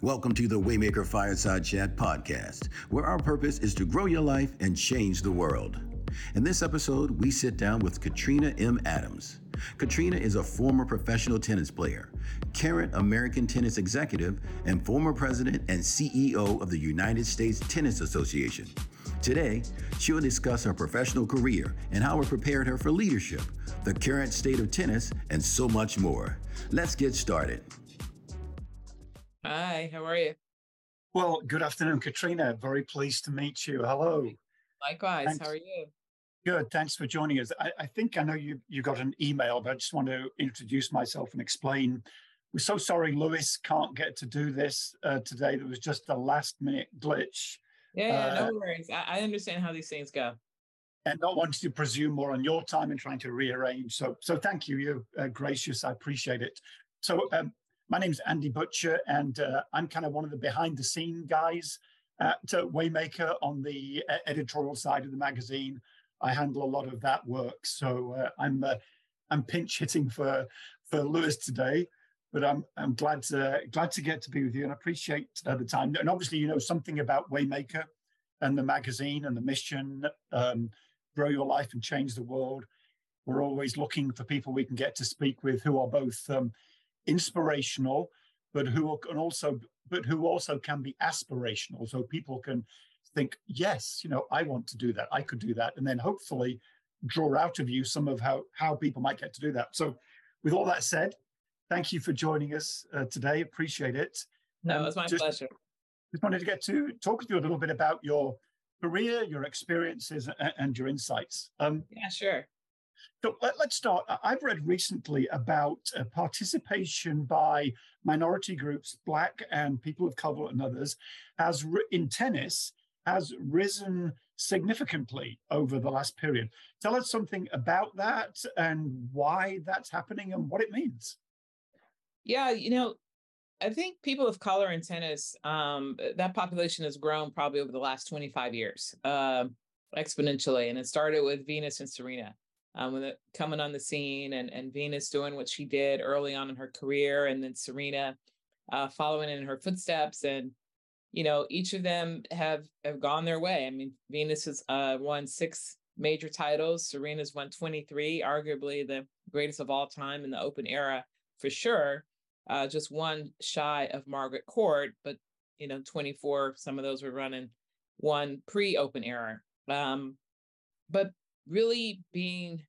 Welcome to the Waymaker Fireside Chat podcast, where our purpose is to grow your life and change the world. In this episode, we sit down with Katrina M. Adams. Katrina is a former professional tennis player, current American tennis executive, and former president and CEO of the United States Tennis Association. Today, she'll discuss her professional career and how it prepared her for leadership, the current state of tennis, and so much more. Let's get started. Hi, how are you? Well, good afternoon, Katrina. Very pleased to meet you. Hello. Likewise. Thanks. How are you? Good. Thanks for joining us. I, I, think I know you you got an email, but I just want to introduce myself and explain. We're so sorry Lewis can't get to do this uh, today. There was just a last minute glitch. Yeah, yeah uh, no worries. I, I, understand how these things go. And not wanting to presume more on your time and trying to rearrange. So, so thank you. You're uh, gracious. I appreciate it. So, um, my name's Andy Butcher, and uh, I'm kind of one of the behind the scene guys at Waymaker on the uh, editorial side of the magazine. I handle a lot of that work. So uh, I'm uh, I'm pinch hitting for for Lewis today, but I'm I'm glad to glad to get to be with you and appreciate the time. And obviously, you know something about Waymaker and the magazine and the mission, um, grow your life and change the world. We're always looking for people we can get to speak with who are both um, inspirational, but who can also but who also can be aspirational. So people can think, yes, you know, I want to do that. I could do that. And then hopefully draw out of you some of how, how people might get to do that. So with all that said, thank you for joining us uh, today. Appreciate it. No, um, it's my just, pleasure. Just wanted to get to talk with you a little bit about your career, your experiences, and, and your insights. Um, yeah, sure. So let, us start. I've read recently about uh, participation by minority groups, Black and people of color and others, as in tennis has risen significantly over the last period. Tell us something about that and why that's happening and what it means. Yeah, you know, I think people of color in tennis, um, that population has grown probably over the last 25 years uh, exponentially. And it started with Venus and Serena. Um, when coming on the scene and, and Venus doing what she did early on in her career, and then Serena uh, following in her footsteps and you know, each of them have have gone their way. I mean, Venus has uh, won six major titles. Serena's won 23, arguably the greatest of all time in the open era for sure. Uh, just one shy of Margaret Court, but you know, 24. Some of those were running one pre-open era. Um, but really being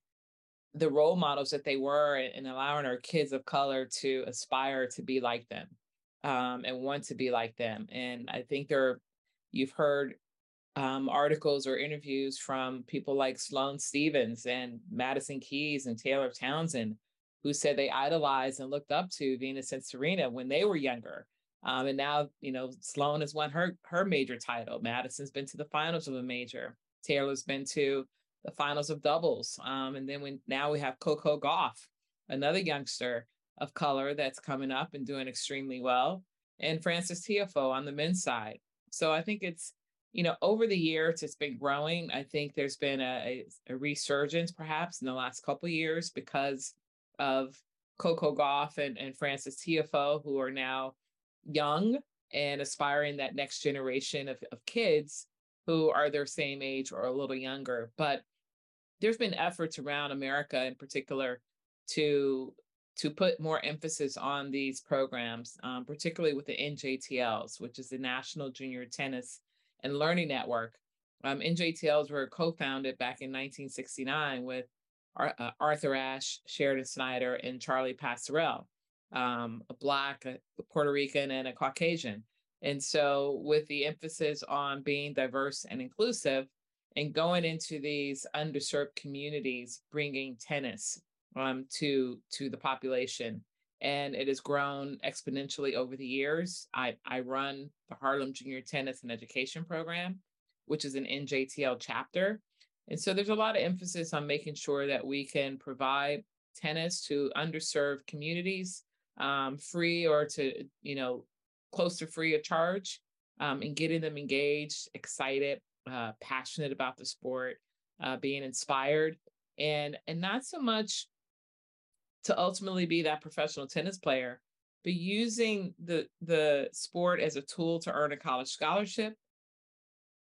the role models that they were and allowing our kids of color to aspire to be like them um, and want to be like them. And I think there, you've heard um, articles or interviews from people like Sloane Stephens and Madison Keys and Taylor Townsend, who said they idolized and looked up to Venus and Serena when they were younger. Um, and now, you know, Sloane has won her her major title. Madison's been to the finals of a major. Taylor's been to the finals of doubles. Um, and then when now we have Coco Gauff, another youngster of color that's coming up and doing extremely well, and Frances Tiafoe on the men's side. So I think it's, you know, over the years, it's been growing. I think there's been a, a, a resurgence perhaps in the last couple years because of Coco Gauff and, and Frances Tiafoe, who are now young and aspiring that next generation of, of kids who are their same age or a little younger. But there's been efforts around America in particular to to put more emphasis on these programs, um, particularly with the NJTLs, which is the National Junior Tennis and Learning Network. Um, NJTLs were co-founded back in 1969 with Ar- uh, Arthur Ashe, Sheridan Snyder, and Charlie Pasarell, um, a Black, a Puerto Rican, and a Caucasian. And so, with the emphasis on being diverse and inclusive, and going into these underserved communities, bringing tennis um, to to the population, and it has grown exponentially over the years. I I run the Harlem Junior Tennis and Education Program, which is an NJTL chapter, and so there's a lot of emphasis on making sure that we can provide tennis to underserved communities, um, free or to you know close to free of charge, um, and getting them engaged, excited, uh, passionate about the sport, uh, being inspired, and and not so much to ultimately be that professional tennis player, but using the the sport as a tool to earn a college scholarship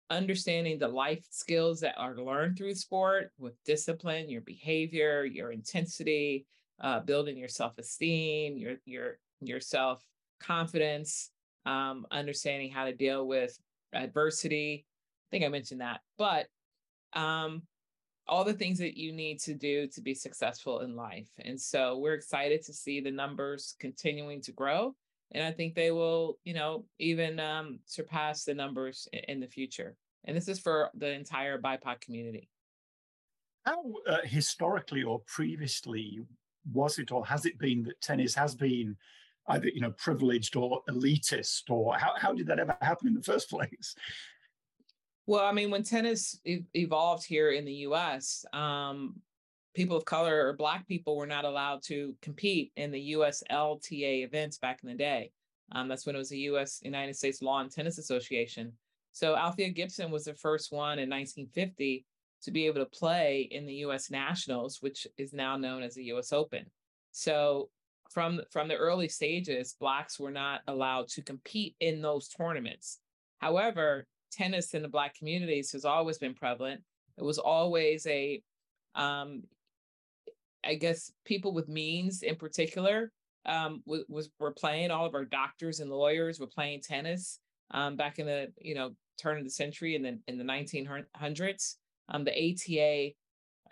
understanding the life skills that are learned through sport with discipline your behavior your intensity uh, building your self-esteem your your your self confidence um, understanding how to deal with adversity think i mentioned that but um, all the things that you need to do to be successful in life. And so we're excited to see the numbers continuing to grow. And I think they will, you know, even um, surpass the numbers in, in the future. And this is for the entire BIPOC community. How uh, historically or previously was it or has it been that tennis has been either you know privileged or elitist or how, how did that ever happen in the first place well, I mean, when tennis e- evolved here in the US, um, people of color or Black people were not allowed to compete in the USLTA events back in the day. Um, that's when it was the US United States Lawn Tennis Association. So Althea Gibson was the first one in 1950 to be able to play in the US Nationals, which is now known as the US Open. So from from the early stages, blacks were not allowed to compete in those tournaments. However, tennis in the Black communities has always been prevalent. It was always a, um, I guess, people with means in particular um, was, were playing. All of our doctors and lawyers were playing tennis um, back in the you know turn of the century and then in the 1900s. Um, the ATA,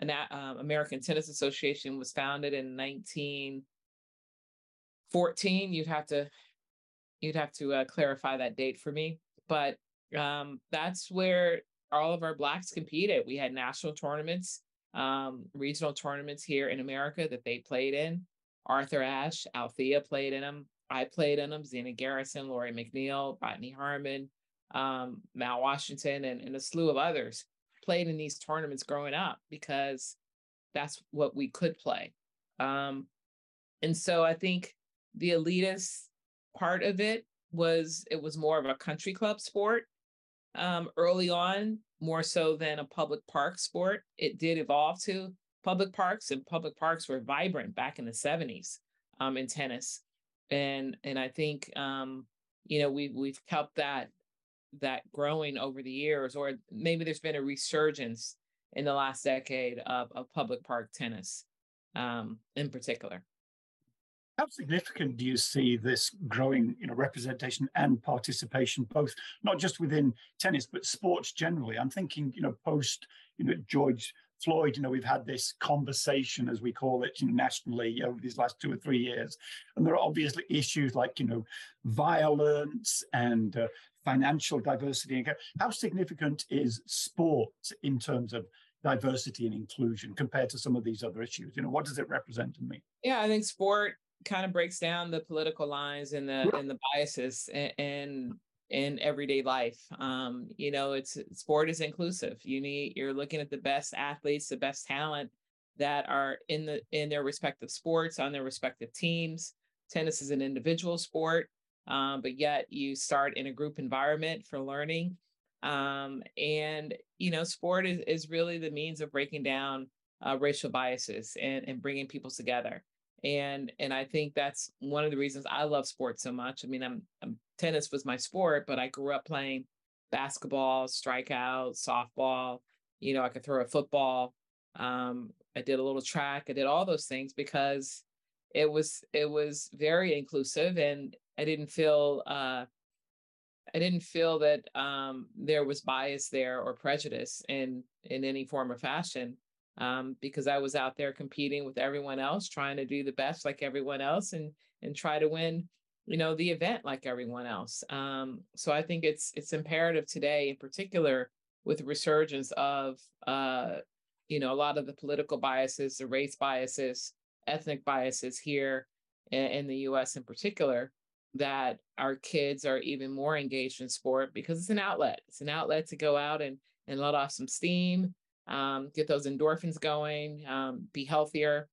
an uh, American Tennis Association, was founded in 1914. You'd have to you'd have to uh, clarify that date for me, but um, that's where all of our blacks competed. We had national tournaments, um, regional tournaments here in America that they played in. Arthur Ashe, Althea played in them. I played in them. Zina Garrison, Lori McNeil, Rodney Harmon, um, Mal Washington, and, and a slew of others played in these tournaments growing up because that's what we could play. Um, and so I think the elitist part of it was it was more of a country club sport um, early on, more so than a public park sport. It did evolve to public parks, and public parks were vibrant back in the 70s um, in tennis. And and I think um, you know we've we've kept that that growing over the years, or maybe there's been a resurgence in the last decade of, of public park tennis um, in particular. How significant do you see this growing, you know, representation and participation, both not just within tennis but sports generally? I'm thinking, you know, post, you know, George Floyd, you know, we've had this conversation, as we call it, you know, nationally over these last two or three years, and there are obviously issues like, you know, violence and uh, financial diversity. How significant is sport in terms of diversity and inclusion compared to some of these other issues? You know, what does it represent to me? Yeah, I think sport kind of breaks down the political lines and the and the biases in in everyday life. Um, you know, it's sport is inclusive. You need you're looking at the best athletes, the best talent that are in the in their respective sports on their respective teams. Tennis is an individual sport, um, but yet you start in a group environment for learning. Um, and you know, sport is is really the means of breaking down uh, racial biases and and bringing people together and and I think that's one of the reasons I love sports so much. I mean, I'm, I'm tennis was my sport, but I grew up playing basketball, strikeout, softball. You know, I could throw a football. Um, I did a little track. I did all those things because it was it was very inclusive, and I didn't feel uh, I didn't feel that um, there was bias there or prejudice in in any form or fashion um, because I was out there competing with everyone else, trying to do the best like everyone else, and and try to win, you know, the event like everyone else. Um, so I think it's it's imperative today, in particular, with the resurgence of uh, you know a lot of the political biases, the race biases, ethnic biases here in, in the U.S. in particular, that our kids are even more engaged in sport because it's an outlet. It's an outlet to go out and and let off some steam um, get those endorphins going, um, be healthier,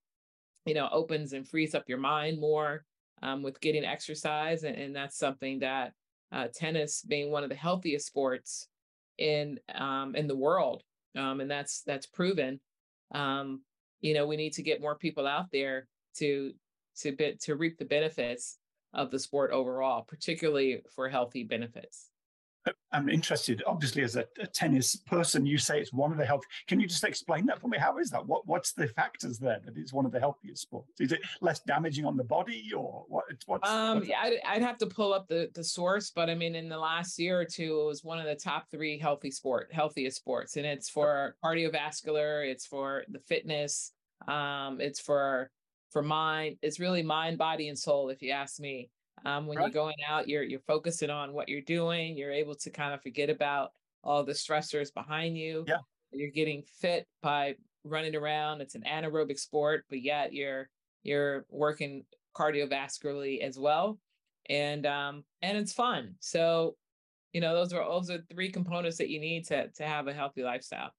you know, opens and frees up your mind more um, with getting exercise. And, and that's something that uh, tennis being one of the healthiest sports in um, in the world. Um, and that's that's proven. Um, you know, we need to get more people out there to to be, to reap the benefits of the sport overall, particularly for healthy benefits. I'm interested, obviously, as a, a, tennis person, you say it's one of the health. Can you just explain that for me? How is that? What What's the factors there that it's one of the healthiest sports? Is it less damaging on the body, or what? What's, um, what's yeah, I'd, I'd, have to pull up the the source, but I mean, in the last year or two, it was one of the top three healthy sport, healthiest sports, and it's for cardiovascular, it's for the fitness, um, it's for for mind. It's really mind, body, and soul, if you ask me. Um, when right. you're going out, you're you're focusing on what you're doing. You're able to kind of forget about all the stressors behind you. Yeah. You're getting fit by running around. It's an anaerobic sport, but yet you're you're working cardiovascularly as well. And um and it's fun. So, you know, those are those are three components that you need to to have a healthy lifestyle.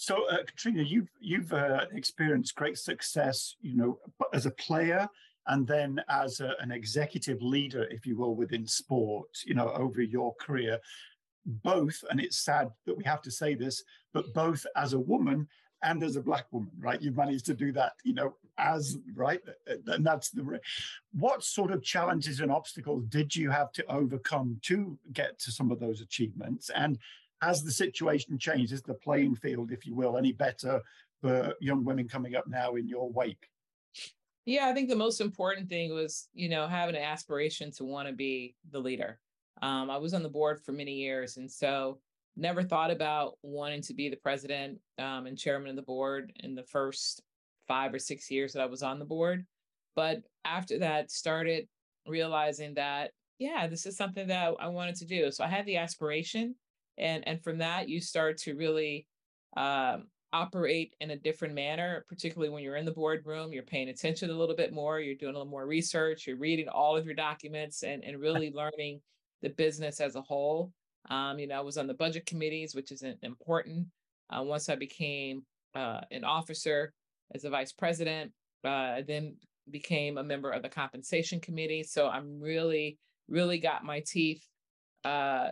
So, uh, Katrina, you've you've uh, experienced great success, you know, as a player and then as a, an executive leader, if you will, within sport, you know, over your career, both, and it's sad that we have to say this, but both as a woman and as a black woman, right? You've managed to do that, you know, as right, and that's the. What sort of challenges and obstacles did you have to overcome to get to some of those achievements? And as the situation changes, the playing field, if you will, any better for young women coming up now in your wake? Yeah, I think the most important thing was, you know, having an aspiration to want to be the leader. Um, I was on the board for many years, and so never thought about wanting to be the president um, and chairman of the board in the first five or six years that I was on the board. But after that, started realizing that yeah, this is something that I wanted to do. So I had the aspiration, and and from that, you start to really um, operate in a different manner, particularly when you're in the boardroom, you're paying attention a little bit more, you're doing a little more research, you're reading all of your documents and, and really learning the business as a whole. Um, you know, I was on the budget committees, which is important. Uh, once I became uh, an officer as a vice president, uh, I then became a member of the compensation committee. So I'm really, really got my teeth, uh,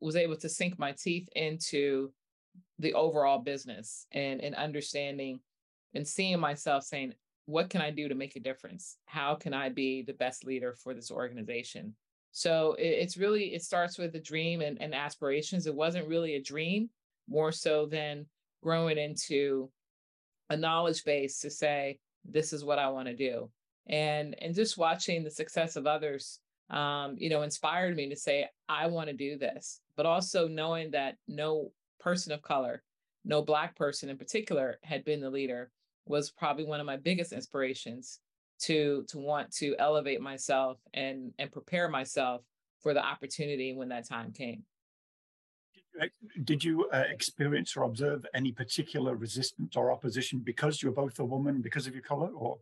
was able to sink my teeth into the overall business and and understanding and seeing myself saying what can i do to make a difference? How can i be the best leader for this organization? So it, it's really it starts with a dream and, and aspirations. It wasn't really a dream more so than growing into a knowledge base to say this is what i want to do. And and just watching the success of others um, you know inspired me to say i want to do this. But also knowing that no person of color, no Black person in particular, had been the leader was probably one of my biggest inspirations to to want to elevate myself and and prepare myself for the opportunity when that time came. Did you uh, experience or observe any particular resistance or opposition because you're both a woman, because of your color, or?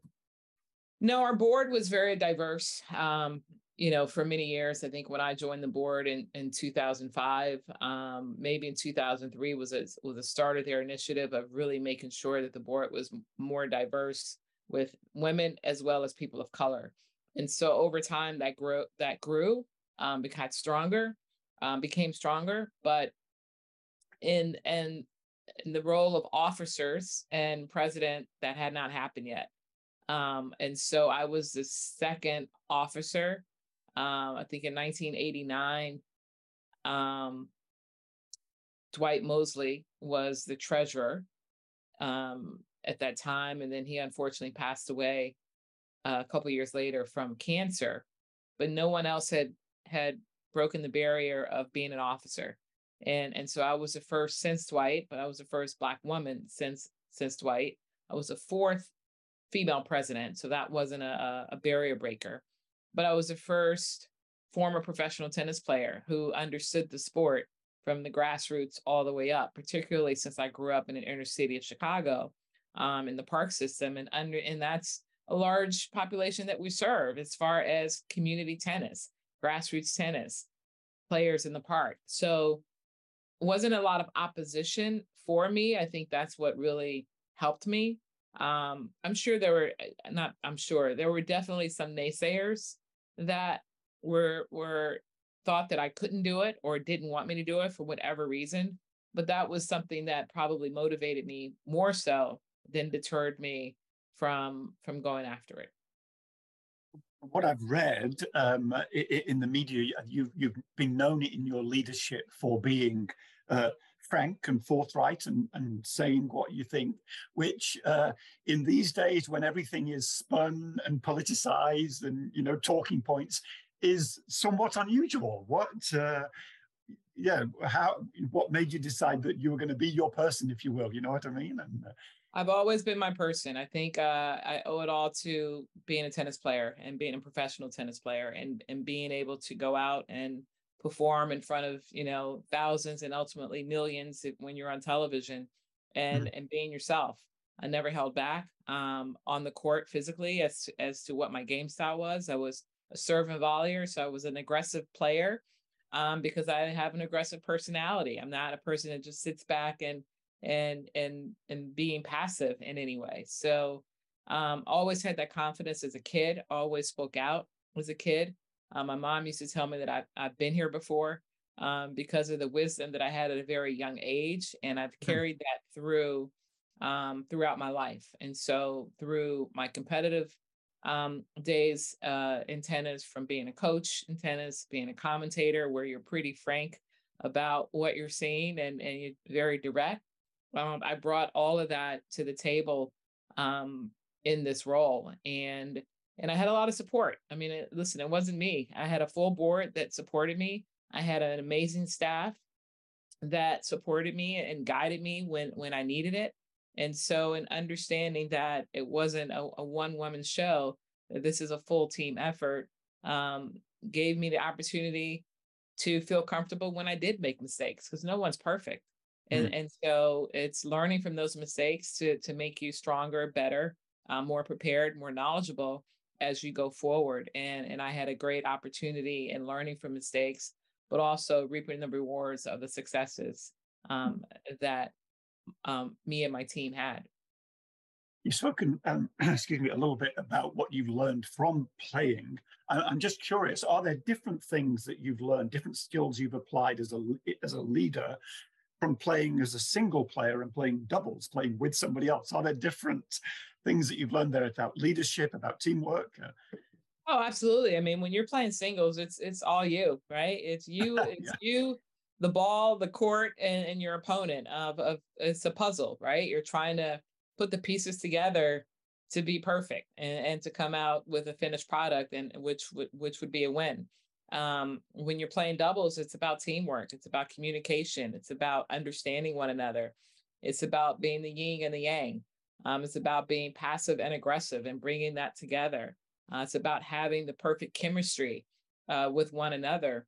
No, our board was very diverse. Um, you know, for many years. I think when I joined the board in, in 2005, um, maybe in 2003 was a, was a start of their initiative of really making sure that the board was more diverse with women as well as people of color. And so over time that grew, that grew, um, became stronger, um, became stronger, but in, and in the role of officers and president, that had not happened yet. Um, and so I was the second officer um, I think in 1989, um, Dwight Mosley was the treasurer um, at that time, and then he unfortunately passed away uh, a couple years later from cancer. But no one else had had broken the barrier of being an officer, and and so I was the first since Dwight, but I was the first Black woman since since Dwight. I was the fourth female president, so that wasn't a, a barrier breaker but I was the first former professional tennis player who understood the sport from the grassroots all the way up, particularly since I grew up in an inner city of Chicago um, in the park system. And under and that's a large population that we serve as far as community tennis, grassroots tennis, players in the park. So wasn't a lot of opposition for me. I think that's what really helped me. Um, I'm sure there were not, I'm sure there were definitely some naysayers that were were thought that I couldn't do it or didn't want me to do it for whatever reason. But that was something that probably motivated me more so than deterred me from from going after it. what I've read um, in the media, you've, you've been known in your leadership for being uh, frank and forthright and, and saying what you think, which uh, in these days when everything is spun and politicized and, you know, talking points is somewhat unusual. What, uh, yeah, how, what made you decide that you were going to be your person, if you will, you know what I mean? And, uh, I've always been my person. I think uh, I owe it all to being a tennis player and being a professional tennis player and and being able to go out and perform in front of you know thousands and ultimately millions when you're on television and mm-hmm. and being yourself. I never held back um, on the court physically as to, as to what my game style was. I was a serve and volleyer, so I was an aggressive player um, because I have an aggressive personality. I'm not a person that just sits back and and and and being passive in any way. So um, always had that confidence as a kid. Always spoke out as a kid. Um, my mom used to tell me that I've, I've been here before um, because of the wisdom that I had at a very young age, and I've mm-hmm. carried that through um, throughout my life. And so through my competitive um, days uh, in tennis, from being a coach in tennis, being a commentator, where you're pretty frank about what you're seeing and, and you're very direct um, I brought all of that to the table um, in this role, and and I had a lot of support. I mean, it, listen, it wasn't me. I had a full board that supported me. I had an amazing staff that supported me and guided me when when I needed it. And so, in understanding that it wasn't a, a one woman show, that this is a full team effort, um, gave me the opportunity to feel comfortable when I did make mistakes because no one's perfect and mm-hmm. and so it's learning from those mistakes to to make you stronger better uh, more prepared more knowledgeable as you go forward and and i had a great opportunity in learning from mistakes but also reaping the rewards of the successes um, that um, me and my team had You've spoken, um, excuse me, a little bit about what you've learned from playing. I'm just curious: Are there different things that you've learned, different skills you've applied as a as a leader from playing as a single player and playing doubles, playing with somebody else? Are there different things that you've learned there about leadership, about teamwork? Oh, absolutely. I mean, when you're playing singles, it's it's all you, right? It's you, it's yeah. you, the ball, the court, and, and your opponent. Of, of it's a puzzle, right? You're trying to put the pieces together to be perfect and, and to come out with a finished product, and which would which would be a win um, when you're playing doubles, it's about teamwork, it's about communication, it's about understanding one another, it's about being the yin and the yang. Um, it's about being passive and aggressive and bringing that together. Uh, it's about having the perfect chemistry uh, with one another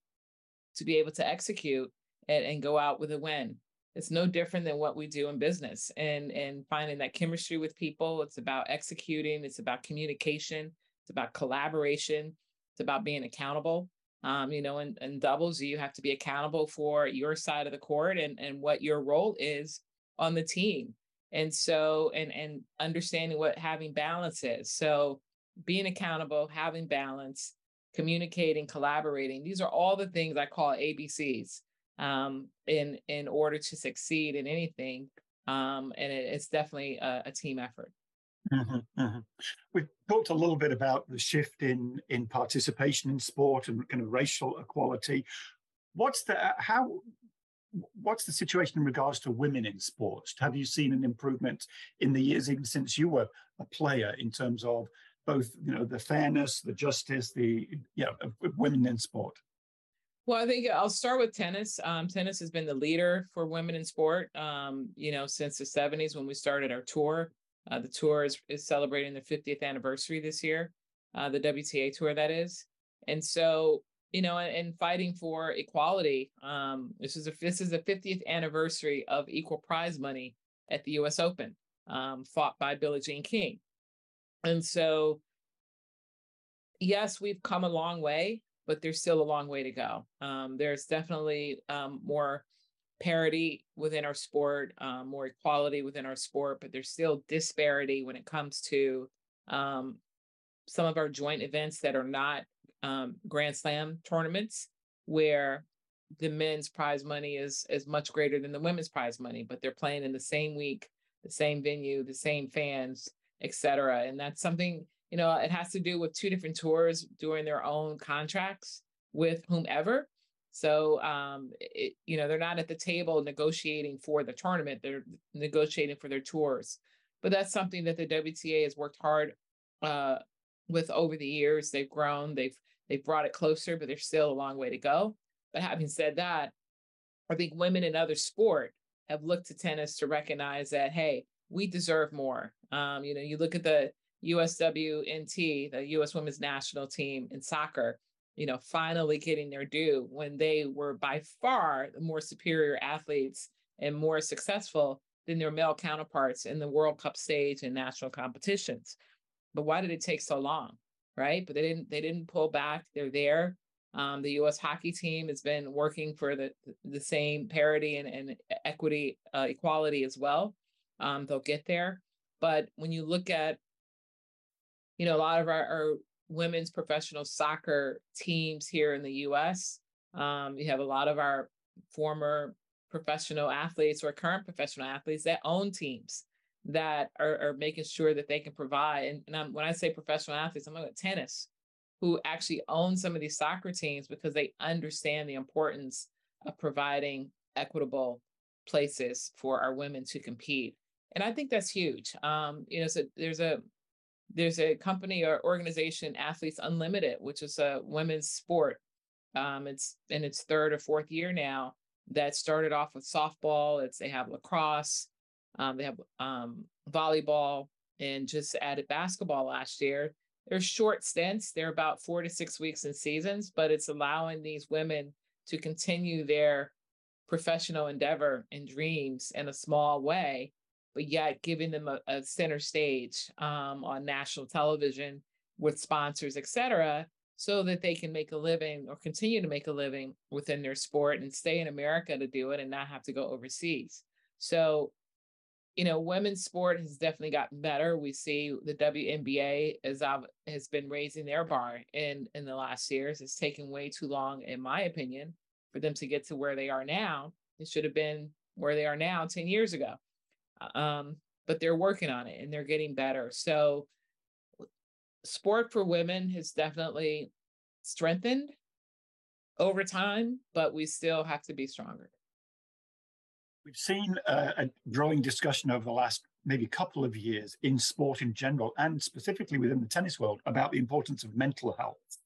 to be able to execute and, and go out with a win. It's no different than what we do in business and, and finding that chemistry with people. It's about executing, it's about communication, it's about collaboration, it's about being accountable. Um, you know, in, in doubles, you have to be accountable for your side of the court and, and what your role is on the team. And so, and and understanding what having balance is. So being accountable, having balance, communicating, collaborating, these are all the things I call ABCs um, in in order to succeed in anything. Um, and it, it's definitely a, a team effort. Mm-hmm, mm-hmm. We've talked a little bit about the shift in in participation in sport and kind of racial equality. What's the how? What's the situation in regards to women in sports? Have you seen an improvement in the years even since you were a player in terms of both you know the fairness, the justice, the yeah women in sport? Well, I think I'll start with tennis. Um, tennis has been the leader for women in sport, um, you know, since the 70s when we started our tour. Uh, the tour is, is celebrating the 50th anniversary this year, uh, the WTA tour, that is. And so, you know, and, and fighting for equality. Um, this is a this is the 50th anniversary of equal prize money at the U.S. Open, um, fought by Billie Jean King. And so, yes, we've come a long way, but there's still a long way to go. Um, there's definitely um, more parity within our sport, um, more equality within our sport, but there's still disparity when it comes to um, some of our joint events that are not um, Grand Slam tournaments, where the men's prize money is is much greater than the women's prize money, but they're playing in the same week, the same venue, the same fans, et cetera. And that's something you know, it has to do with two different tours doing their own contracts with whomever. So, um, it, you know, they're not at the table negotiating for the tournament; they're negotiating for their tours. But that's something that the WTA has worked hard uh, with over the years. They've grown, they've they've brought it closer, but there's still a long way to go. But having said that, I think women in other sport have looked to tennis to recognize that hey, we deserve more. Um, you know, you look at the USWNT, the U.S. Women's National Team in soccer you know, finally getting their due when they were by far the more superior athletes and more successful than their male counterparts in the World Cup stage and national competitions. But why did it take so long? Right. But they didn't they didn't pull back. They're there. Um, the U.S. hockey team has been working for the the same parity and, and equity uh, equality as well. Um, they'll get there. But when you look at, you know, a lot of our, our women's professional soccer teams here in the US. Um, you have a lot of our former professional athletes or current professional athletes that own teams that are, are making sure that they can provide. And, and when I say professional athletes, I'm about tennis, who actually own some of these soccer teams because they understand the importance of providing equitable places for our women to compete. And I think that's huge. Um, you know, so there's a there's a company or organization, Athletes Unlimited, which is a women's sport. Um, it's in its third or fourth year now. That started off with softball. It's they have lacrosse, um, they have um, volleyball, and just added basketball last year. They're short stints. They're about four to six weeks in seasons, but it's allowing these women to continue their professional endeavor and dreams in a small way but yet giving them a, a center stage um, on national television with sponsors, et cetera, so that they can make a living or continue to make a living within their sport and stay in America to do it and not have to go overseas. So, you know, women's sport has definitely gotten better. We see the WNBA has has been raising their bar in in the last years. It's taken way too long, in my opinion, for them to get to where they are now. It should have been where they are now 10 years ago um, but they're working on it and they're getting better. So, sport for women has definitely strengthened over time, but we still have to be stronger. We've seen a, a growing discussion over the last maybe couple of years in sport in general, and specifically within the tennis world, about the importance of mental health.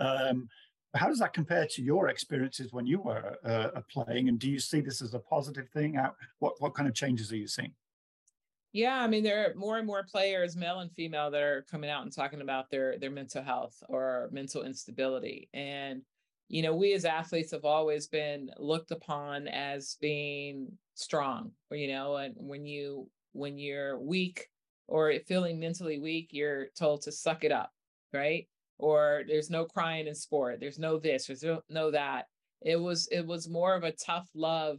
Um, how does that compare to your experiences when you were uh, playing? And do you see this as a positive thing? How, what what kind of changes are you seeing? Yeah, I mean, there are more and more players, male and female, that are coming out and talking about their their mental health or mental instability. And you know, we as athletes have always been looked upon as being strong. You know, and when you when you're weak or feeling mentally weak, you're told to suck it up, right? or there's no crying in sport there's no this there's no, that it was it was more of a tough love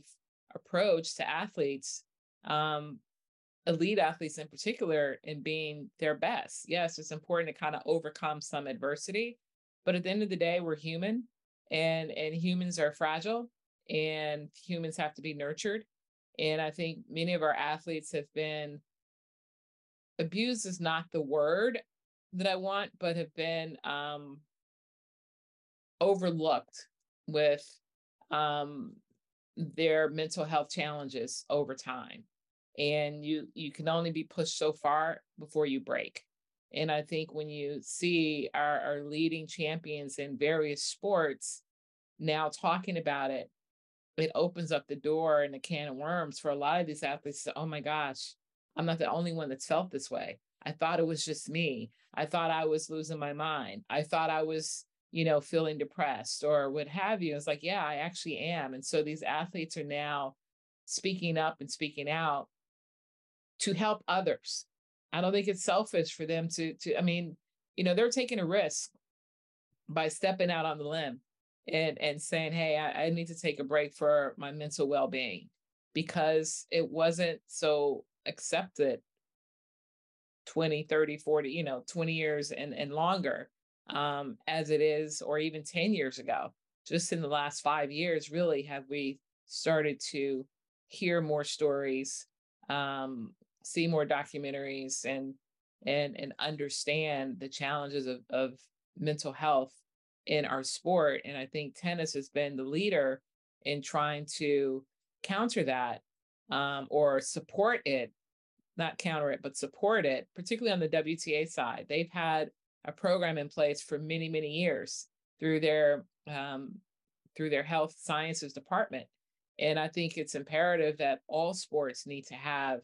approach to athletes um elite athletes in particular in being their best yes it's important to kind of overcome some adversity but at the end of the day we're human and and humans are fragile and humans have to be nurtured and i think many of our athletes have been abused is not the word that I want, but have been um, overlooked with um, their mental health challenges over time. And you you can only be pushed so far before you break. And I think when you see our, our leading champions in various sports now talking about it, it opens up the door and a can of worms for a lot of these athletes. Oh my gosh, I'm not the only one that's felt this way. I thought it was just me. I thought I was losing my mind. I thought I was, you know, feeling depressed or what have you. It's like, yeah, I actually am. And so these athletes are now speaking up and speaking out to help others. I don't think it's selfish for them to to I mean, you know, they're taking a risk by stepping out on the limb and and saying, "Hey, I, I need to take a break for my mental well-being," because it wasn't so accepted 20 30 40 you know 20 years and, and longer um, as it is or even 10 years ago. Just in the last five years really have we started to hear more stories um, see more documentaries and and and understand the challenges of, of mental health in our sport. And I think tennis has been the leader in trying to counter that um, or support it, not counter it, but support it, particularly on the WTA side. They've had a program in place for many, many years through their um, through their health sciences department. And I think it's imperative that all sports need to have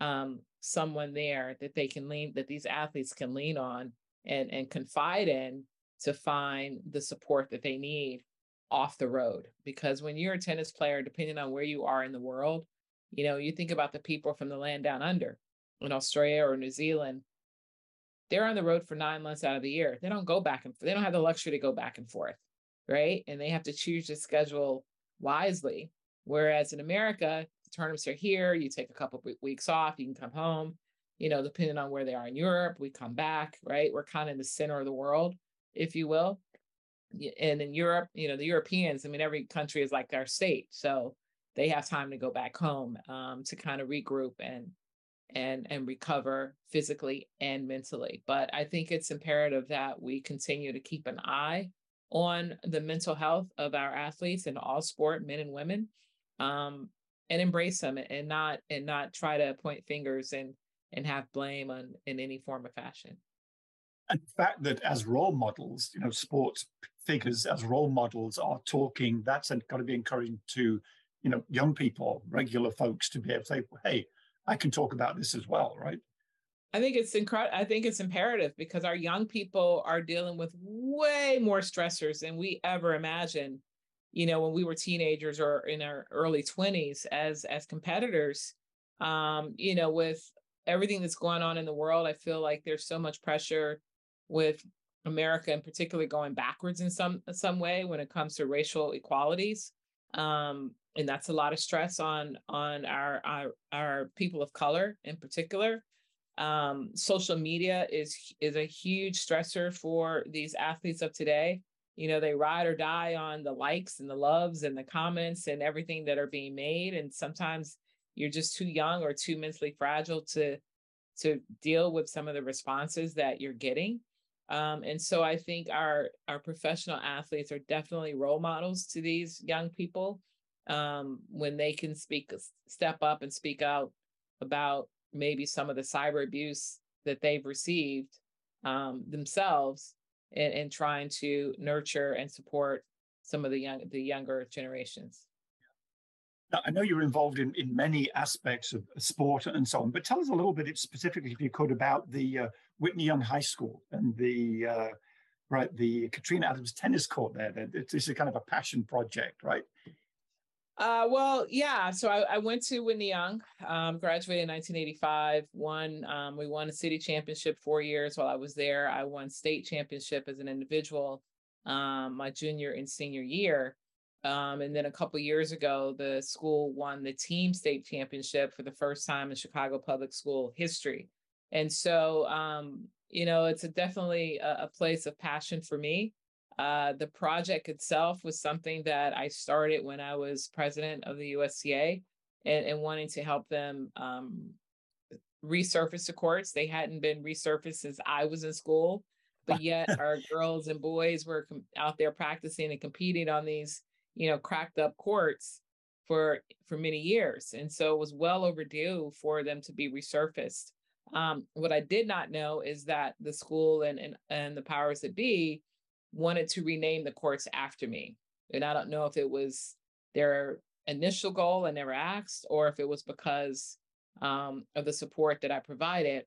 um, someone there that they can lean, that these athletes can lean on and, and confide in to find the support that they need off the road. Because when you're a tennis player, depending on where you are in the world, you know, you think about the people from the land down under in Australia or New Zealand, they're on the road for nine months out of the year. They don't go back and they don't have the luxury to go back and forth, right? And they have to choose to schedule wisely. Whereas in America, tournaments are here. You take a couple of weeks off, you can come home. You know, depending on where they are in Europe, we come back, right? We're kind of in the center of the world, if you will. And in Europe, you know, the Europeans, I mean, every country is like their state. So they have time to go back home um, to kind of regroup and and and recover physically and mentally. But I think it's imperative that we continue to keep an eye on the mental health of our athletes in all sport, men and women, um, and embrace them and not and not try to point fingers and and have blame on in any form of fashion. And the fact that as role models, you know, sports figures as role models are talking, that's got to be encouraging to, you know, young people, regular folks to be able to say, hey, I can talk about this as well, right? I think it's incredible. I think it's imperative because our young people are dealing with way more stressors than we ever imagined. You know, when we were teenagers or in our early 20s as as competitors, um, you know, with everything that's going on in the world, I feel like there's so much pressure with America in particular going backwards in some some way when it comes to racial equalities. Um, and that's a lot of stress on on our our, our people of color in particular um, social media is is a huge stressor for these athletes of today you know they ride or die on the likes and the loves and the comments and everything that are being made and sometimes you're just too young or too mentally fragile to to deal with some of the responses that you're getting. Um, and so i think our our professional athletes are definitely role models to these young people um, when they can speak, step up and speak out about maybe some of the cyber abuse that they've received um, themselves and, and trying to nurture and support some of the young the younger generations. Now, I know you're involved in, in many aspects of sport and so on, but tell us a little bit specifically, if you could, about the uh, Whitney Young High School and the uh, right the Katrina Adams tennis court there. This is kind of a passion project, right? Uh, well, yeah. So I, I, went to Whitney Young, um, graduated in 1985. Won, um, we won a city championship four years while I was there. I won state championship as an individual um, my junior and senior year. Um, and then a couple years ago, the school won the team state championship for the first time in Chicago public school history. And so, um, you know, it's a definitely a, a place of passion for me. Uh, the project itself was something that I started when I was president of the USTA and, and wanting to help them um, resurface the courts. They hadn't been resurfaced since I was in school, but yet our girls and boys were com- out there practicing and competing on these, you know, cracked up courts for for many years. And so it was well overdue for them to be resurfaced. Um, what I did not know is that the school and, and, and the powers that be wanted to rename the courts after me. And I don't know if it was their initial goal and never asked, or if it was because um, of the support that I provided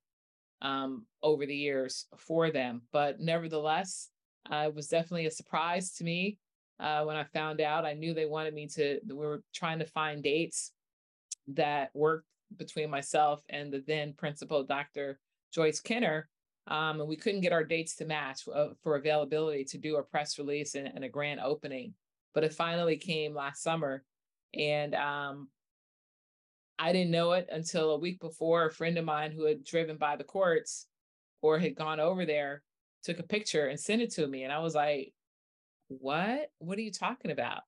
um, over the years for them. But nevertheless, uh, it was definitely a surprise to me uh, when I found out. I knew they wanted me to, we were trying to find dates that worked between myself and the then principal, Dr. Joyce Kenner, um, and we couldn't get our dates to match uh, for availability to do a press release and, and, a grand opening. But it finally came last summer, and um, I didn't know it until a week before. A friend of mine who had driven by the courts or had gone over there took a picture and sent it to me, and I was like, "What? What are you talking about?"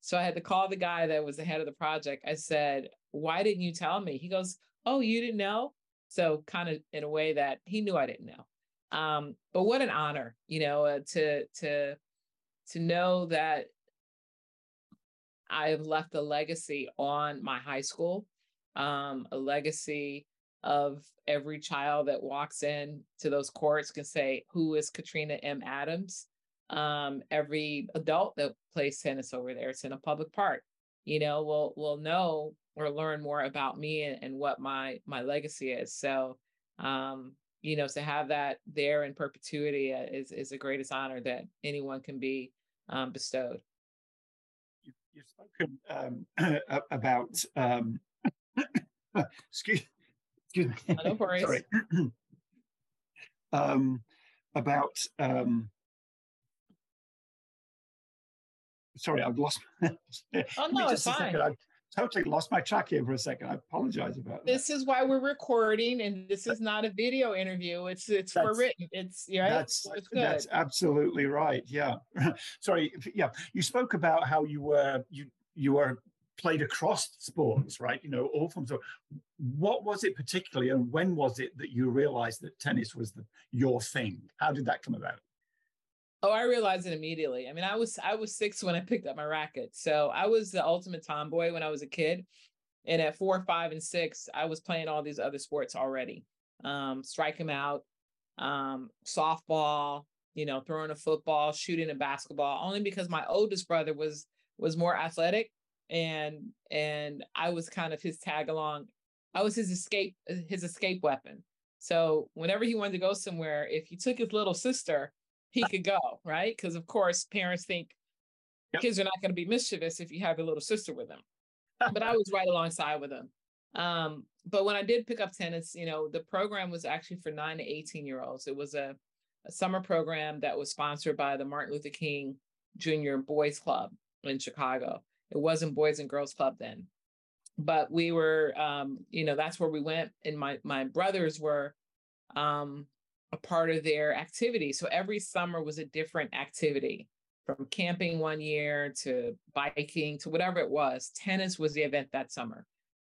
So I had to call the guy that was the head of the project. I said, "Why didn't you tell me?" He goes, "Oh, you didn't know." So kind of in a way that he knew I didn't know. Um, but what an honor, you know, uh, to to to know that I have left a legacy on my high school, um, a legacy of every child that walks in to those courts can say, "Who is Katrina M. Adams?" Um, every adult that plays tennis over there, it's in a public park. You know, will will know or learn more about me and, and what my my legacy is. So, um, you know, to have that there in perpetuity uh, is is the greatest honor that anyone can be um, bestowed. You, you've spoken um, about um, excuse excuse me. No worries. Sorry. um, about um, sorry, I've lost. oh no, it's fine. I totally lost my track here for a second. I apologize about that. This is why we're recording, and this is not a video interview. It's it's that's, for written. It's yeah. That's that's absolutely right. Yeah. sorry. Yeah, you spoke about how you were you you were played across sports, right? You know, all forms of. What was it particularly, and when was it that you realized that tennis was the, your thing? How did that come about? Oh, I realized it immediately. I mean, I was I was six when I picked up my racket, so I was the ultimate tomboy when I was a kid. And at four, five, and six, I was playing all these other sports already. Um, strike him out, um, softball, you know, throwing a football, shooting a basketball, only because my oldest brother was was more athletic and and I was kind of his tag along. I was his escape his escape weapon. So whenever he wanted to go somewhere, if he took his little sister, he could go, right? Because of course parents think yep. kids are not going to be mischievous if you have a little sister with them. but I was right alongside with them. Um, but when I did pick up tennis, you know, the program was actually for nine to 18 year olds. It was a, a summer program that was sponsored by the Martin Luther King Jr. Boys Club in Chicago. It wasn't Boys and Girls Club then, but we were, um, you know, that's where we went. And my my brothers were um, a part of their activity. So every summer was a different activity, from camping one year to biking to whatever it was. Tennis was the event that summer,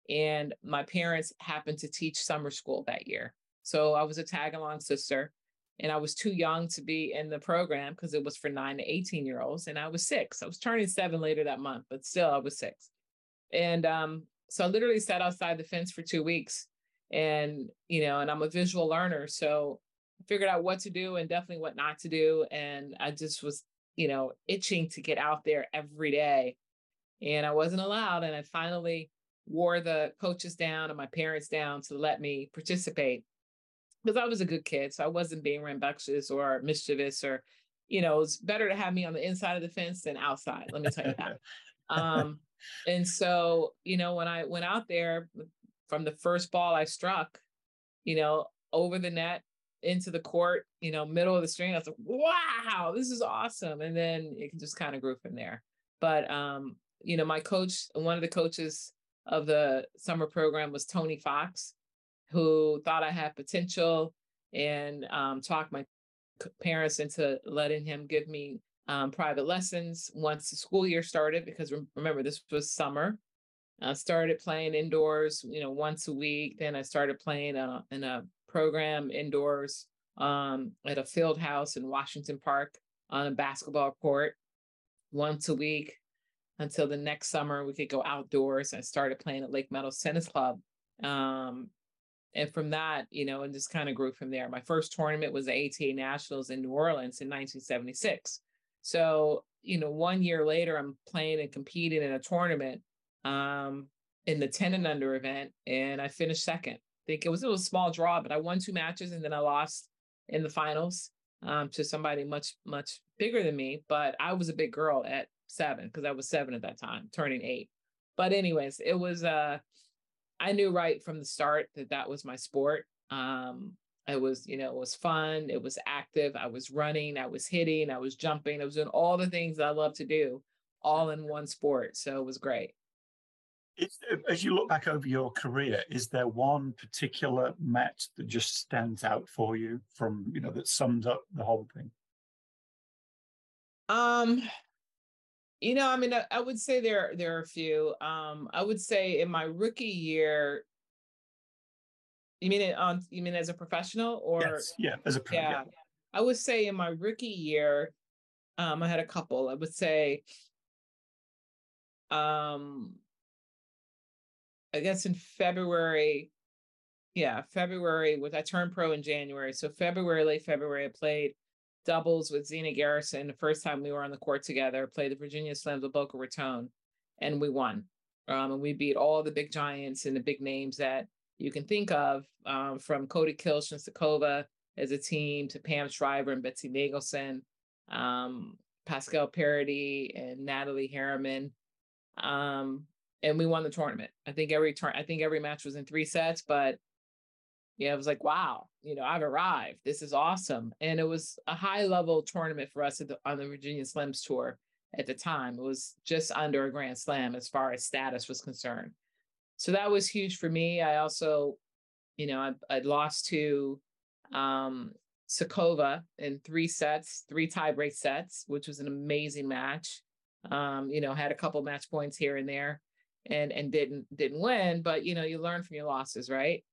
and my parents happened to teach summer school that year. So I was a tag along sister and I was too young to be in the program because it was for nine to 18 year olds. And I was six. I was turning seven later that month, but still I was six. And um, so I literally sat outside the fence for two weeks. And, you know, and I'm a visual learner. So figured out what to do and definitely what not to do. And I just was, you know, itching to get out there every day. And I wasn't allowed. And I finally wore the coaches down and my parents down to let me participate because I was a good kid. So I wasn't being rambunctious or mischievous or, you know, it's better to have me on the inside of the fence than outside. Let me tell you that. um, and so, you know, when I went out there from the first ball I struck, you know, over the net into the court, you know, middle of the string, I was like, wow, this is awesome. And then it just kind of grew from there. But, um, you know, my coach, one of the coaches of the summer program was Tony Fox who thought I had potential and um, talked my parents into letting him give me um, private lessons once the school year started. Because remember, this was summer. I started playing indoors, you know, once a week. Then I started playing uh, in a program indoors um, at a field house in Washington Park on a basketball court once a week until the next summer we could go outdoors. I started playing at Lake Meadows Tennis Club um, and from that, you know, and just kind of grew from there. My first tournament was the ATA Nationals in New Orleans in 1976. So, you know, one year later, I'm playing and competing in a tournament um, in the 10 and under event, and I finished second. Think it was, a small draw, but I won two matches and then I lost in the finals um, to somebody much, much bigger than me. But I was a big girl at seven because I was seven at that time, turning eight. But, anyways, it was, uh, I knew right from the start that that was my sport. Um, it was, you know, it was fun. It was active. I was running. I was hitting. I was jumping. I was doing all the things I love to do, all in one sport. So it was great. It's, as you look back over your career, is there one particular match that just stands out for you from, you know, that sums up the whole thing? Um, you know, I mean, I, I, would say there there are a few. Um, I would say in my rookie year, You mean it on? You mean as a professional or? Yes, yeah, as a pro, yeah. yeah. I would say in my rookie year, um, I had a couple. I would say, um, I guess in February, yeah, February was I turned pro in January. So February, late February, I played doubles with Zina Garrison. The first time we were on the court together, played the Virginia Slims with Boca Raton, and we won. Um, and we beat all the big giants and the big names that you can think of, um, from Kohde-Kilsch as a team to Pam Shriver and Betsy Nagelsen, um, Pascale Paradis and Nathalie Herreman. Um, and we won the tournament. I think every turn, I think every match was in three sets, but yeah, it was like, wow, you know, I've arrived. This is awesome. And it was a high level tournament for us the, on the Virginia Slims tour at the time. It was just under a Grand Slam as far as status was concerned. So that was huge for me. I also, you know, I, I lost to um, Sukova in three sets, three tiebreak sets, which was an amazing match. Um, you know, had a couple match points here and there and and didn't didn't win, but you know, you learn from your losses, right?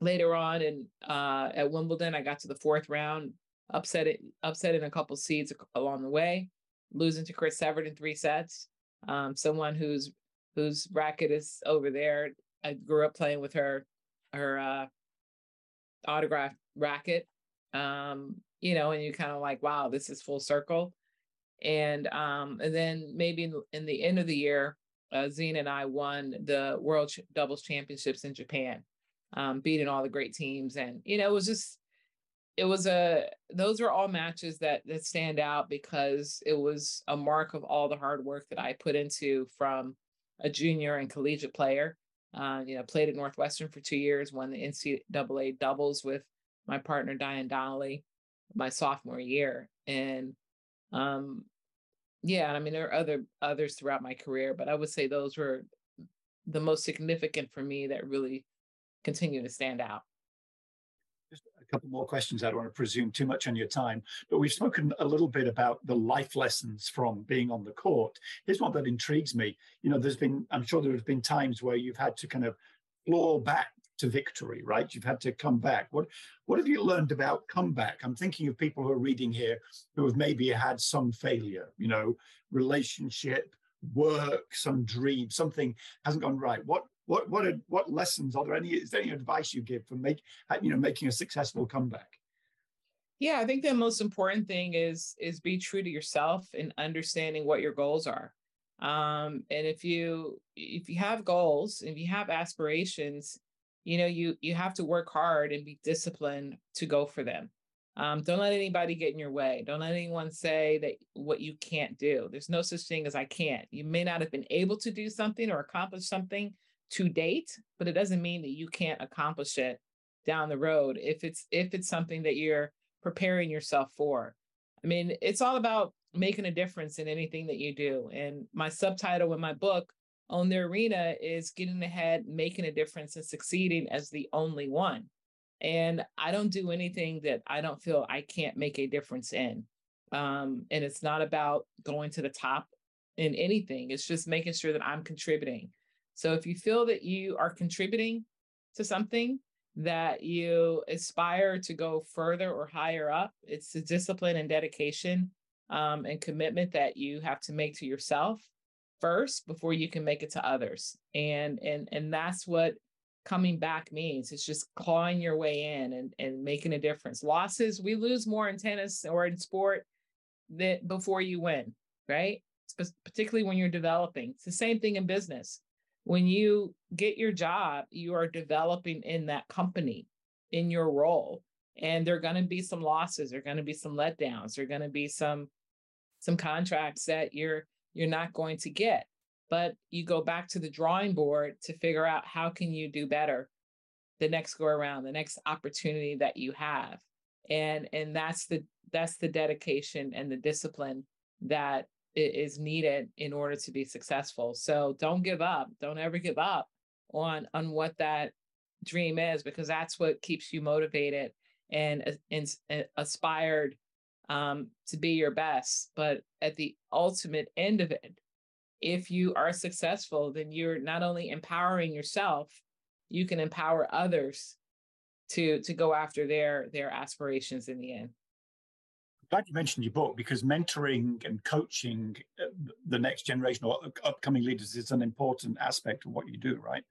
Later on and uh at Wimbledon, I got to the fourth round, upset it, upset in a couple seeds along the way, losing to Chris Evert in three sets. Um, someone whose whose racket is over there. I grew up playing with her her uh autograph racket. Um, you know, and you kind of like, wow, this is full circle. And um, and then maybe in, in the end of the year, uh, Zina and I won the World Ch- Doubles Championships in Japan, um, beating all the great teams, and you know, it was just, it was a. Those are all matches that that stand out because it was a mark of all the hard work that I put into from a junior and collegiate player. Uh, you know, played at Northwestern for two years, won the NCAA doubles with my partner Diane Donnelly my sophomore year. And um, yeah, I mean there are other others throughout my career, but I would say those were the most significant for me that really continue to stand out. Just a couple more questions. I don't want to presume too much on your time, but we've spoken a little bit about the life lessons from being on the court. Here's one that intrigues me. You know, there's been, I'm sure there have been times where you've had to kind of claw back to victory, right? You've had to come back. What what have you learned about comeback? I'm thinking of people who are reading here who have maybe had some failure, you know, relationship, work, some dream, something hasn't gone right. What what what are, what lessons are there? Any is there any advice you give for make you know making a successful comeback? Yeah, I think the most important thing is is be true to yourself and understanding what your goals are. Um, and if you if you have goals, if you have aspirations, you know you you have to work hard and be disciplined to go for them. Um, don't let anybody get in your way. Don't let anyone say that what you can't do. There's no such thing as i can't. You may not have been able to do something or accomplish something to date but it doesn't mean that you can't accomplish it down the road if it's if it's something that you're preparing yourself for. I mean it's all about making a difference in anything that you do. And my subtitle in my book own their arena is getting ahead, making a difference, and succeeding as the only one. And I don't do anything that I don't feel I can't make a difference in. Um, and it's not about going to the top in anything, it's just making sure that I'm contributing. So if you feel that you are contributing to something, that you aspire to go further or higher up, it's the discipline and dedication um, and commitment that you have to make to yourself first before you can make it to others. And and and that's what coming back means. It's just clawing your way in and and making a difference. Losses we lose more in tennis or in sport that before you win right? Particularly when you're developing. It's the same thing in business. When you get your job you are developing in that company in your role and there are going to be some losses there are going to be some letdowns there are going to be some some contracts that you're you're not going to get. But you go back to the drawing board to figure out how can you do better the next go around the next opportunity that you have. And and that's the that's the dedication and the discipline that is needed in order to be successful. So don't give up. Don't ever give up on on what that dream is because that's what keeps you motivated and, and, and aspired um, to be your best. But at the ultimate end of it, if you are successful, then you're not only empowering yourself, you can empower others to to go after their their aspirations in the end. Glad you mentioned your book because mentoring and coaching uh, the next generation or upcoming leaders is an important aspect of what you do right?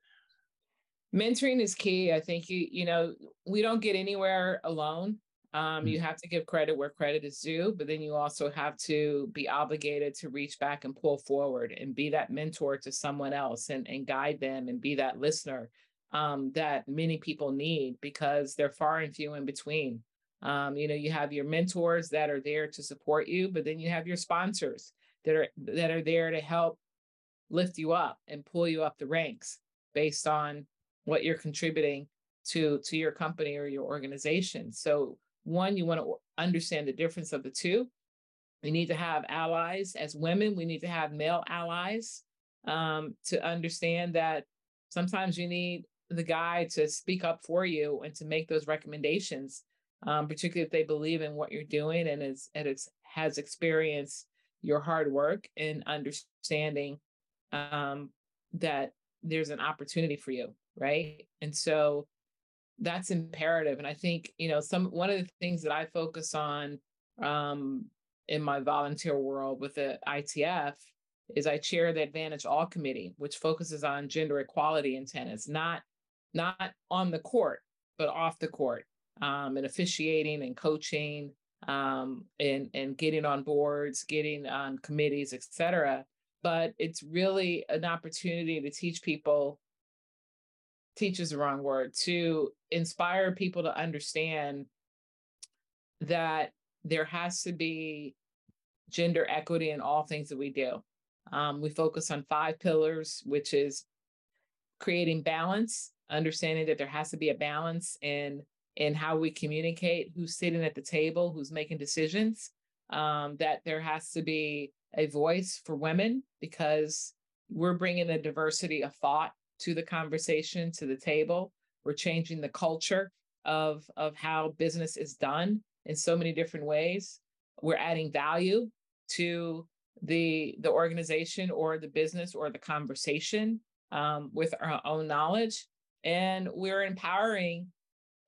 Mentoring is key. I think you you know we don't get anywhere alone um, mm. you have to give credit where credit is due but then you also have to be obligated to reach back and pull forward and be that mentor to someone else and, and guide them and be that listener um, that many people need because they're far and few in between um, you know you have your mentors that are there to support you but then you have your sponsors that are that are there to help lift you up and pull you up the ranks based on what you're contributing to to your company or your organization so one you want to understand the difference of the two we need to have allies as women we need to have male allies um, to understand that sometimes you need the guy to speak up for you and to make those recommendations um, particularly if they believe in what you're doing and is and has experienced your hard work and understanding um, that there's an opportunity for you, right? And so that's imperative. And I think you know some one of the things that I focus on um, in my volunteer world with the ITF is I chair the Advantage All Committee, which focuses on gender equality in tennis, not not on the court, but off the court um, and officiating and coaching um, and and getting on boards, getting on committees, etc. But it's really an opportunity to teach people. Teach is the wrong word to inspire people to understand that there has to be gender equity in all things that we do. Um, we focus on five pillars, which is creating balance, understanding that there has to be a balance in in how we communicate, who's sitting at the table, who's making decisions, um, that there has to be a voice for women because we're bringing a diversity of thought to the conversation, to the table. We're changing the culture of, of how business is done in so many different ways. We're adding value to the the organization or the business or the conversation um, with our own knowledge and we're empowering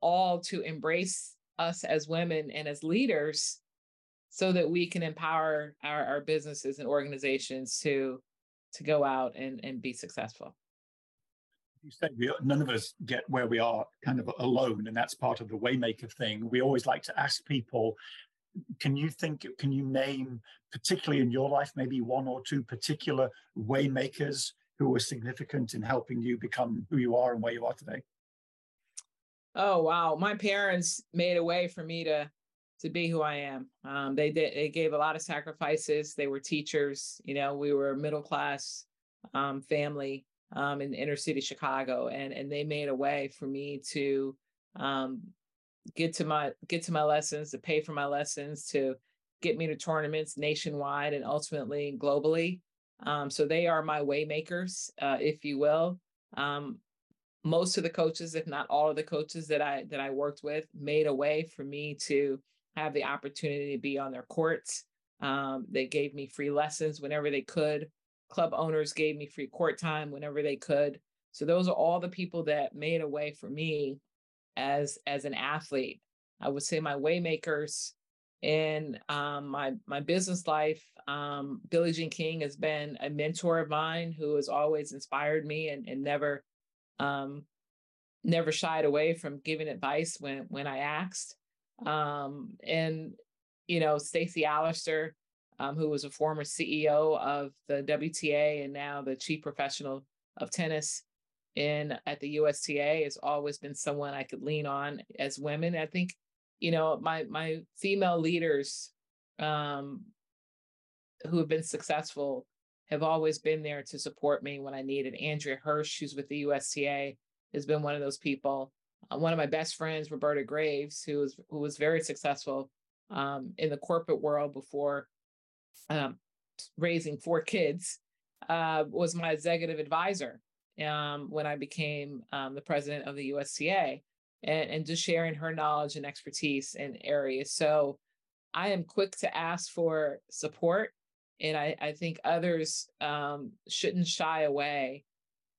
all to embrace us as women and as leaders so that we can empower our, our businesses and organizations to to go out and, and be successful you said we, none of us get where we are kind of alone and that's part of the waymaker thing we always like to ask people can you think can you name particularly in your life maybe one or two particular waymakers who were significant in helping you become who you are and where you are today Oh wow, my parents made a way for me to to be who I am. Um, they did. They gave a lot of sacrifices. They were teachers. You know, we were a middle class um, family um, in inner city Chicago, and and they made a way for me to um, get to my get to my lessons, to pay for my lessons, to get me to tournaments nationwide and ultimately globally. Um, so they are my waymakers, uh, if you will. Um, most of the coaches, if not all of the coaches that I that I worked with, made a way for me to have the opportunity to be on their courts. Um, they gave me free lessons whenever they could. Club owners gave me free court time whenever they could. So those are all the people that made a way for me as as an athlete. I would say my waymakers in um, my my business life. Um, Billie Jean King has been a mentor of mine who has always inspired me and, and never um, never shied away from giving advice when when I asked. Um, and you know, Stacey Allaster, um, who was a former CEO of the WTA and now the chief professional of tennis in at the USTA, has always been someone I could lean on as women. I think, you know, my my female leaders um, who have been successful have always been there to support me when I needed. Andrea Hirsch, who's with the USTA, has been one of those people. Uh, one of my best friends, Roberta Graves, who was who was very successful um, in the corporate world before um, raising four kids, uh, was my executive advisor um, when I became um, the president of the USTA, and, and just sharing her knowledge and expertise in areas. So I am quick to ask for support and I, I think others um, shouldn't shy away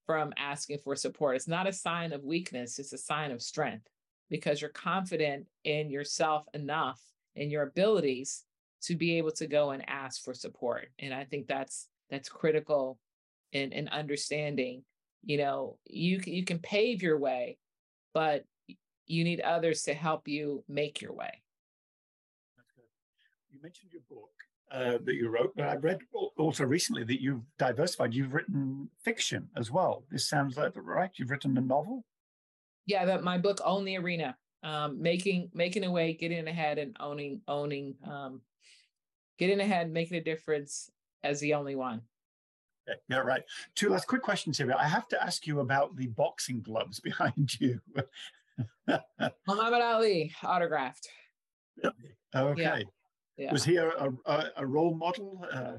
from asking for support. It's not a sign of weakness, it's a sign of strength. because you're confident in yourself enough and your abilities to be able to go and ask for support. And I think that's that's critical in, in understanding, you know, you you can pave your way, but you need others to help you make your way. That's good. You mentioned your book uh, that you wrote, but I read also recently that you've diversified. You've written fiction as well. This sounds like right. You've written a novel. Yeah, that my book "Own the Arena," um, making making a way, getting ahead, and owning owning, um, getting ahead, making a difference as the only one. Yeah, right. Two last quick questions here. I have to ask you about the boxing gloves behind you. Muhammad Ali autographed. Okay. Yeah. Yeah. Was he a, a, a role model? Uh...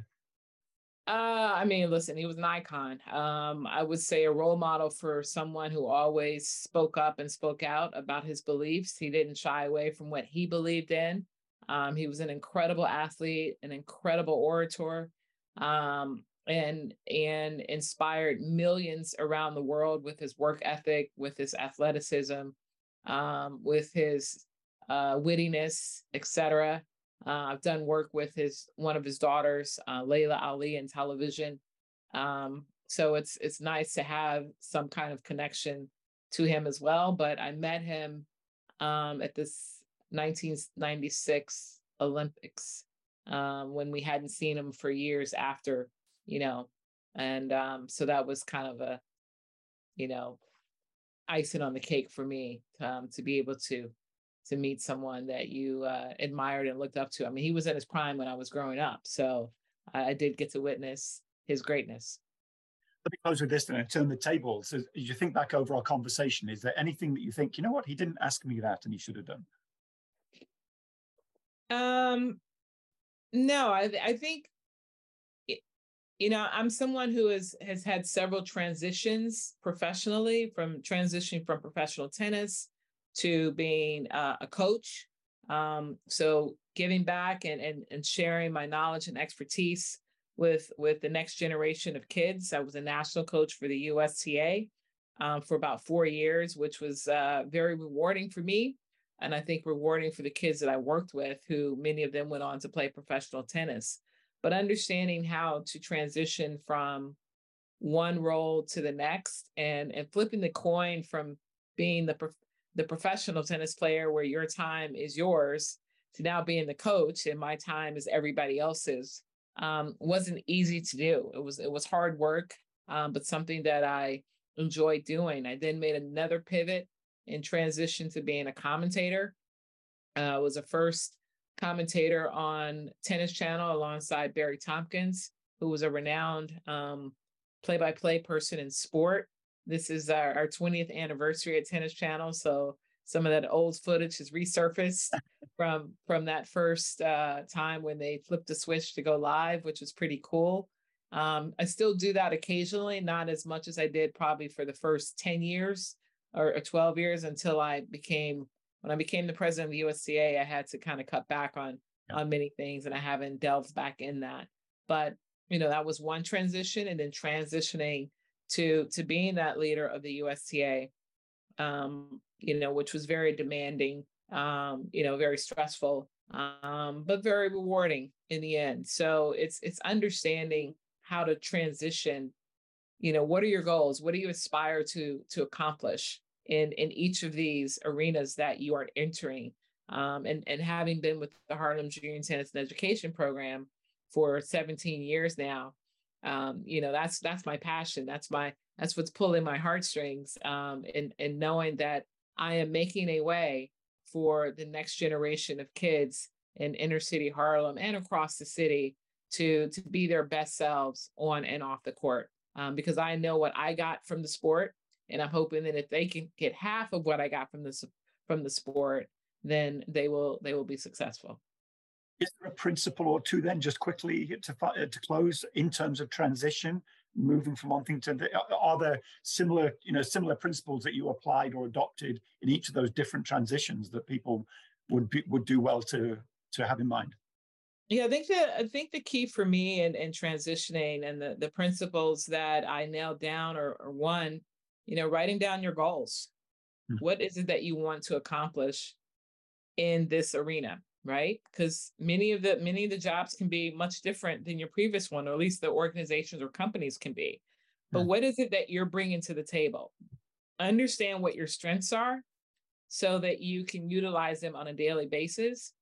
Uh, I mean, listen, he was an icon. Um, I would say a role model for someone who always spoke up and spoke out about his beliefs. He didn't shy away from what he believed in. Um, he was an incredible athlete, an incredible orator, um, and and inspired millions around the world with his work ethic, with his athleticism, um, with his uh, wittiness, etc. Uh, I've done work with his one of his daughters, uh, Laila Ali, in television. Um, so it's it's nice to have some kind of connection to him as well. But I met him um, at this 1996 Olympics um, when we hadn't seen him for years after, you know, and um, so that was kind of a, you know, icing on the cake for me um, to be able to to meet someone that you uh, admired and looked up to. I mean, he was in his prime when I was growing up, so I, did get to witness his greatness. Let me close with this and turn the tables. As you think back over our conversation, is there anything that you think, you know what, he didn't ask me that and he should have done? Um, no, I I think you know i'm someone who has has had several transitions professionally from transitioning from professional tennis to being uh, a coach. Um, so giving back and, and and sharing my knowledge and expertise with with the next generation of kids. I was a national coach for the USTA um, for about four years, which was uh, very rewarding for me, and I think rewarding for the kids that I worked with, who many of them went on to play professional tennis. But understanding how to transition from one role to the next and and flipping the coin from being the the professional tennis player where your time is yours to now being the coach and my time is everybody else's um, wasn't easy to do. It was it was hard work, um, but something that I enjoyed doing. I then made another pivot and transition to being a commentator. Uh, I was a first commentator on Tennis Channel alongside Barry Tompkins, who was a renowned um, play-by-play person in sport. This is our, our 20th anniversary at Tennis Channel. So some of that old footage has resurfaced from from that first uh, time when they flipped the switch to go live, which was pretty cool. Um, I still do that occasionally, not as much as I did probably for the first 10 years or, or 12 years until I became when I became the president of the USTA, I had to kind of cut back on yeah. on many things and I haven't delved back in that. But you know, that was one transition and then transitioning to to being that leader of the USTA, um, you know, which was very demanding, um, you know, very stressful, um, but very rewarding in the end. So it's it's understanding how to transition. You know, what are your goals? What do you aspire to to accomplish in in each of these arenas that you are entering? Um, and and having been with the Harlem Junior Tennis and Education Program for 17 years now, um, you know that's that's my passion that's my that's what's pulling my heartstrings um, and and knowing that i am making a way for the next generation of kids in inner city harlem and across the city to to be their best selves on and off the court um, because i know what i got from the sport and i'm hoping that if they can get half of what i got from the from the sport then they will they will be successful is there a principle or two then, just quickly to uh, to close, in terms of transition, moving from one thing to the? Are there similar, you know, similar principles that you applied or adopted in each of those different transitions that people would be, would do well to to have in mind? Yeah, I think that I think the key for me in, in transitioning and the the principles that I nailed down are, are one, you know, writing down your goals. mm. what is it that you want to accomplish in this arena right because many of the many of the jobs can be much different than your previous one or at least the organizations or companies can be but mm. what is it that you're bringing to the table understand what your strengths are so that you can utilize them on a daily basis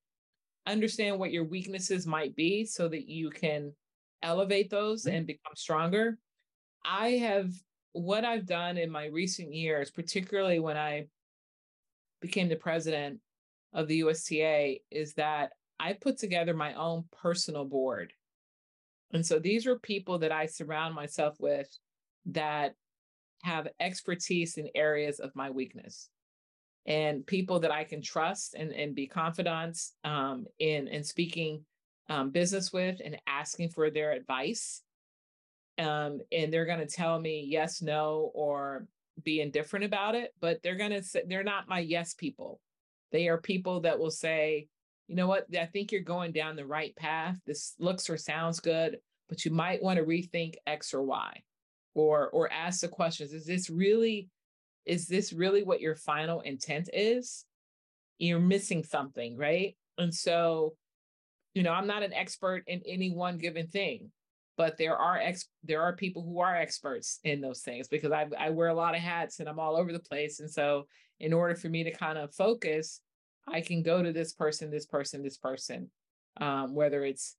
understand what your weaknesses might be so that you can elevate those mm. and become stronger i have what i've done in my recent years particularly when i became the president of the USTA is that I put together my own personal board. And so these are people that I surround myself with that have expertise in areas of my weakness and people that I can trust and, and be confidants um, in, in speaking um, business with and asking for their advice. Um, and they're going to tell me yes, no, or be indifferent about it, but they're going to say they're not my yes people. They are people that will say, you know what, I think you're going down the right path. This looks or sounds good, but you might want to rethink X or Y or or ask the questions. Is this really, is this really what your final intent is? You're missing something, right? And so, you know, I'm not an expert in any one given thing, but there are ex there are people who are experts in those things because I I wear a lot of hats and I'm all over the place. And so in order for me to kind of focus, I can go to this person, this person, this person, um, whether it's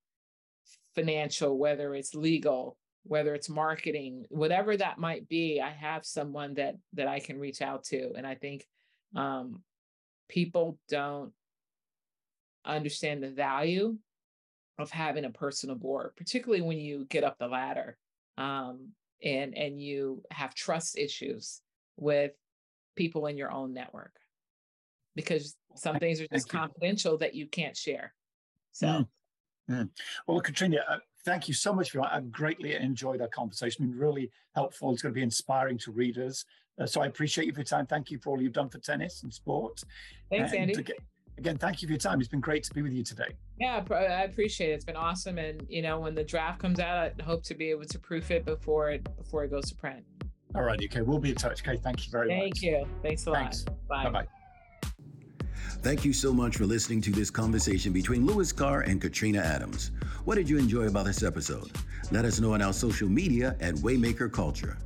financial, whether it's legal, whether it's marketing, whatever that might be. I have someone that that I can reach out to, and I think um, people don't understand the value of having a personal board, particularly when you get up the ladder um, and and you have trust issues with people in your own network because some things are just confidential that you can't share. So, mm. Mm. well, Katrina, uh, thank you so much for that. I've greatly enjoyed our conversation. Been really helpful. It's going to be inspiring to readers. Uh, so I appreciate you for your time. Thank you for all you've done for tennis and sport. Thanks, and Andy. Again, again, thank you for your time. It's been great to be with you today. Yeah, I appreciate it. It's been awesome. And you know, when the draft comes out, I hope to be able to proof it before it before it goes to print. All right. Okay. We'll be in touch. Okay. Thank you very thank much. Thank you. Thanks a Thanks. lot. Bye. Bye. Thank you so much for listening to this conversation between Lewis Carr and Katrina Adams. What did you enjoy about this episode? Let us know on our social media at Waymaker Culture.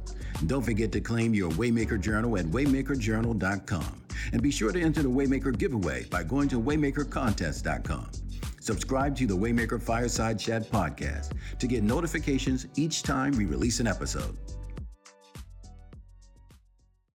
Don't forget to claim your Waymaker Journal at waymakerjournal.com. And be sure to enter the Waymaker giveaway by going to waymakercontest.com. Subscribe to the Waymaker Fireside Chat podcast to get notifications each time we release an episode.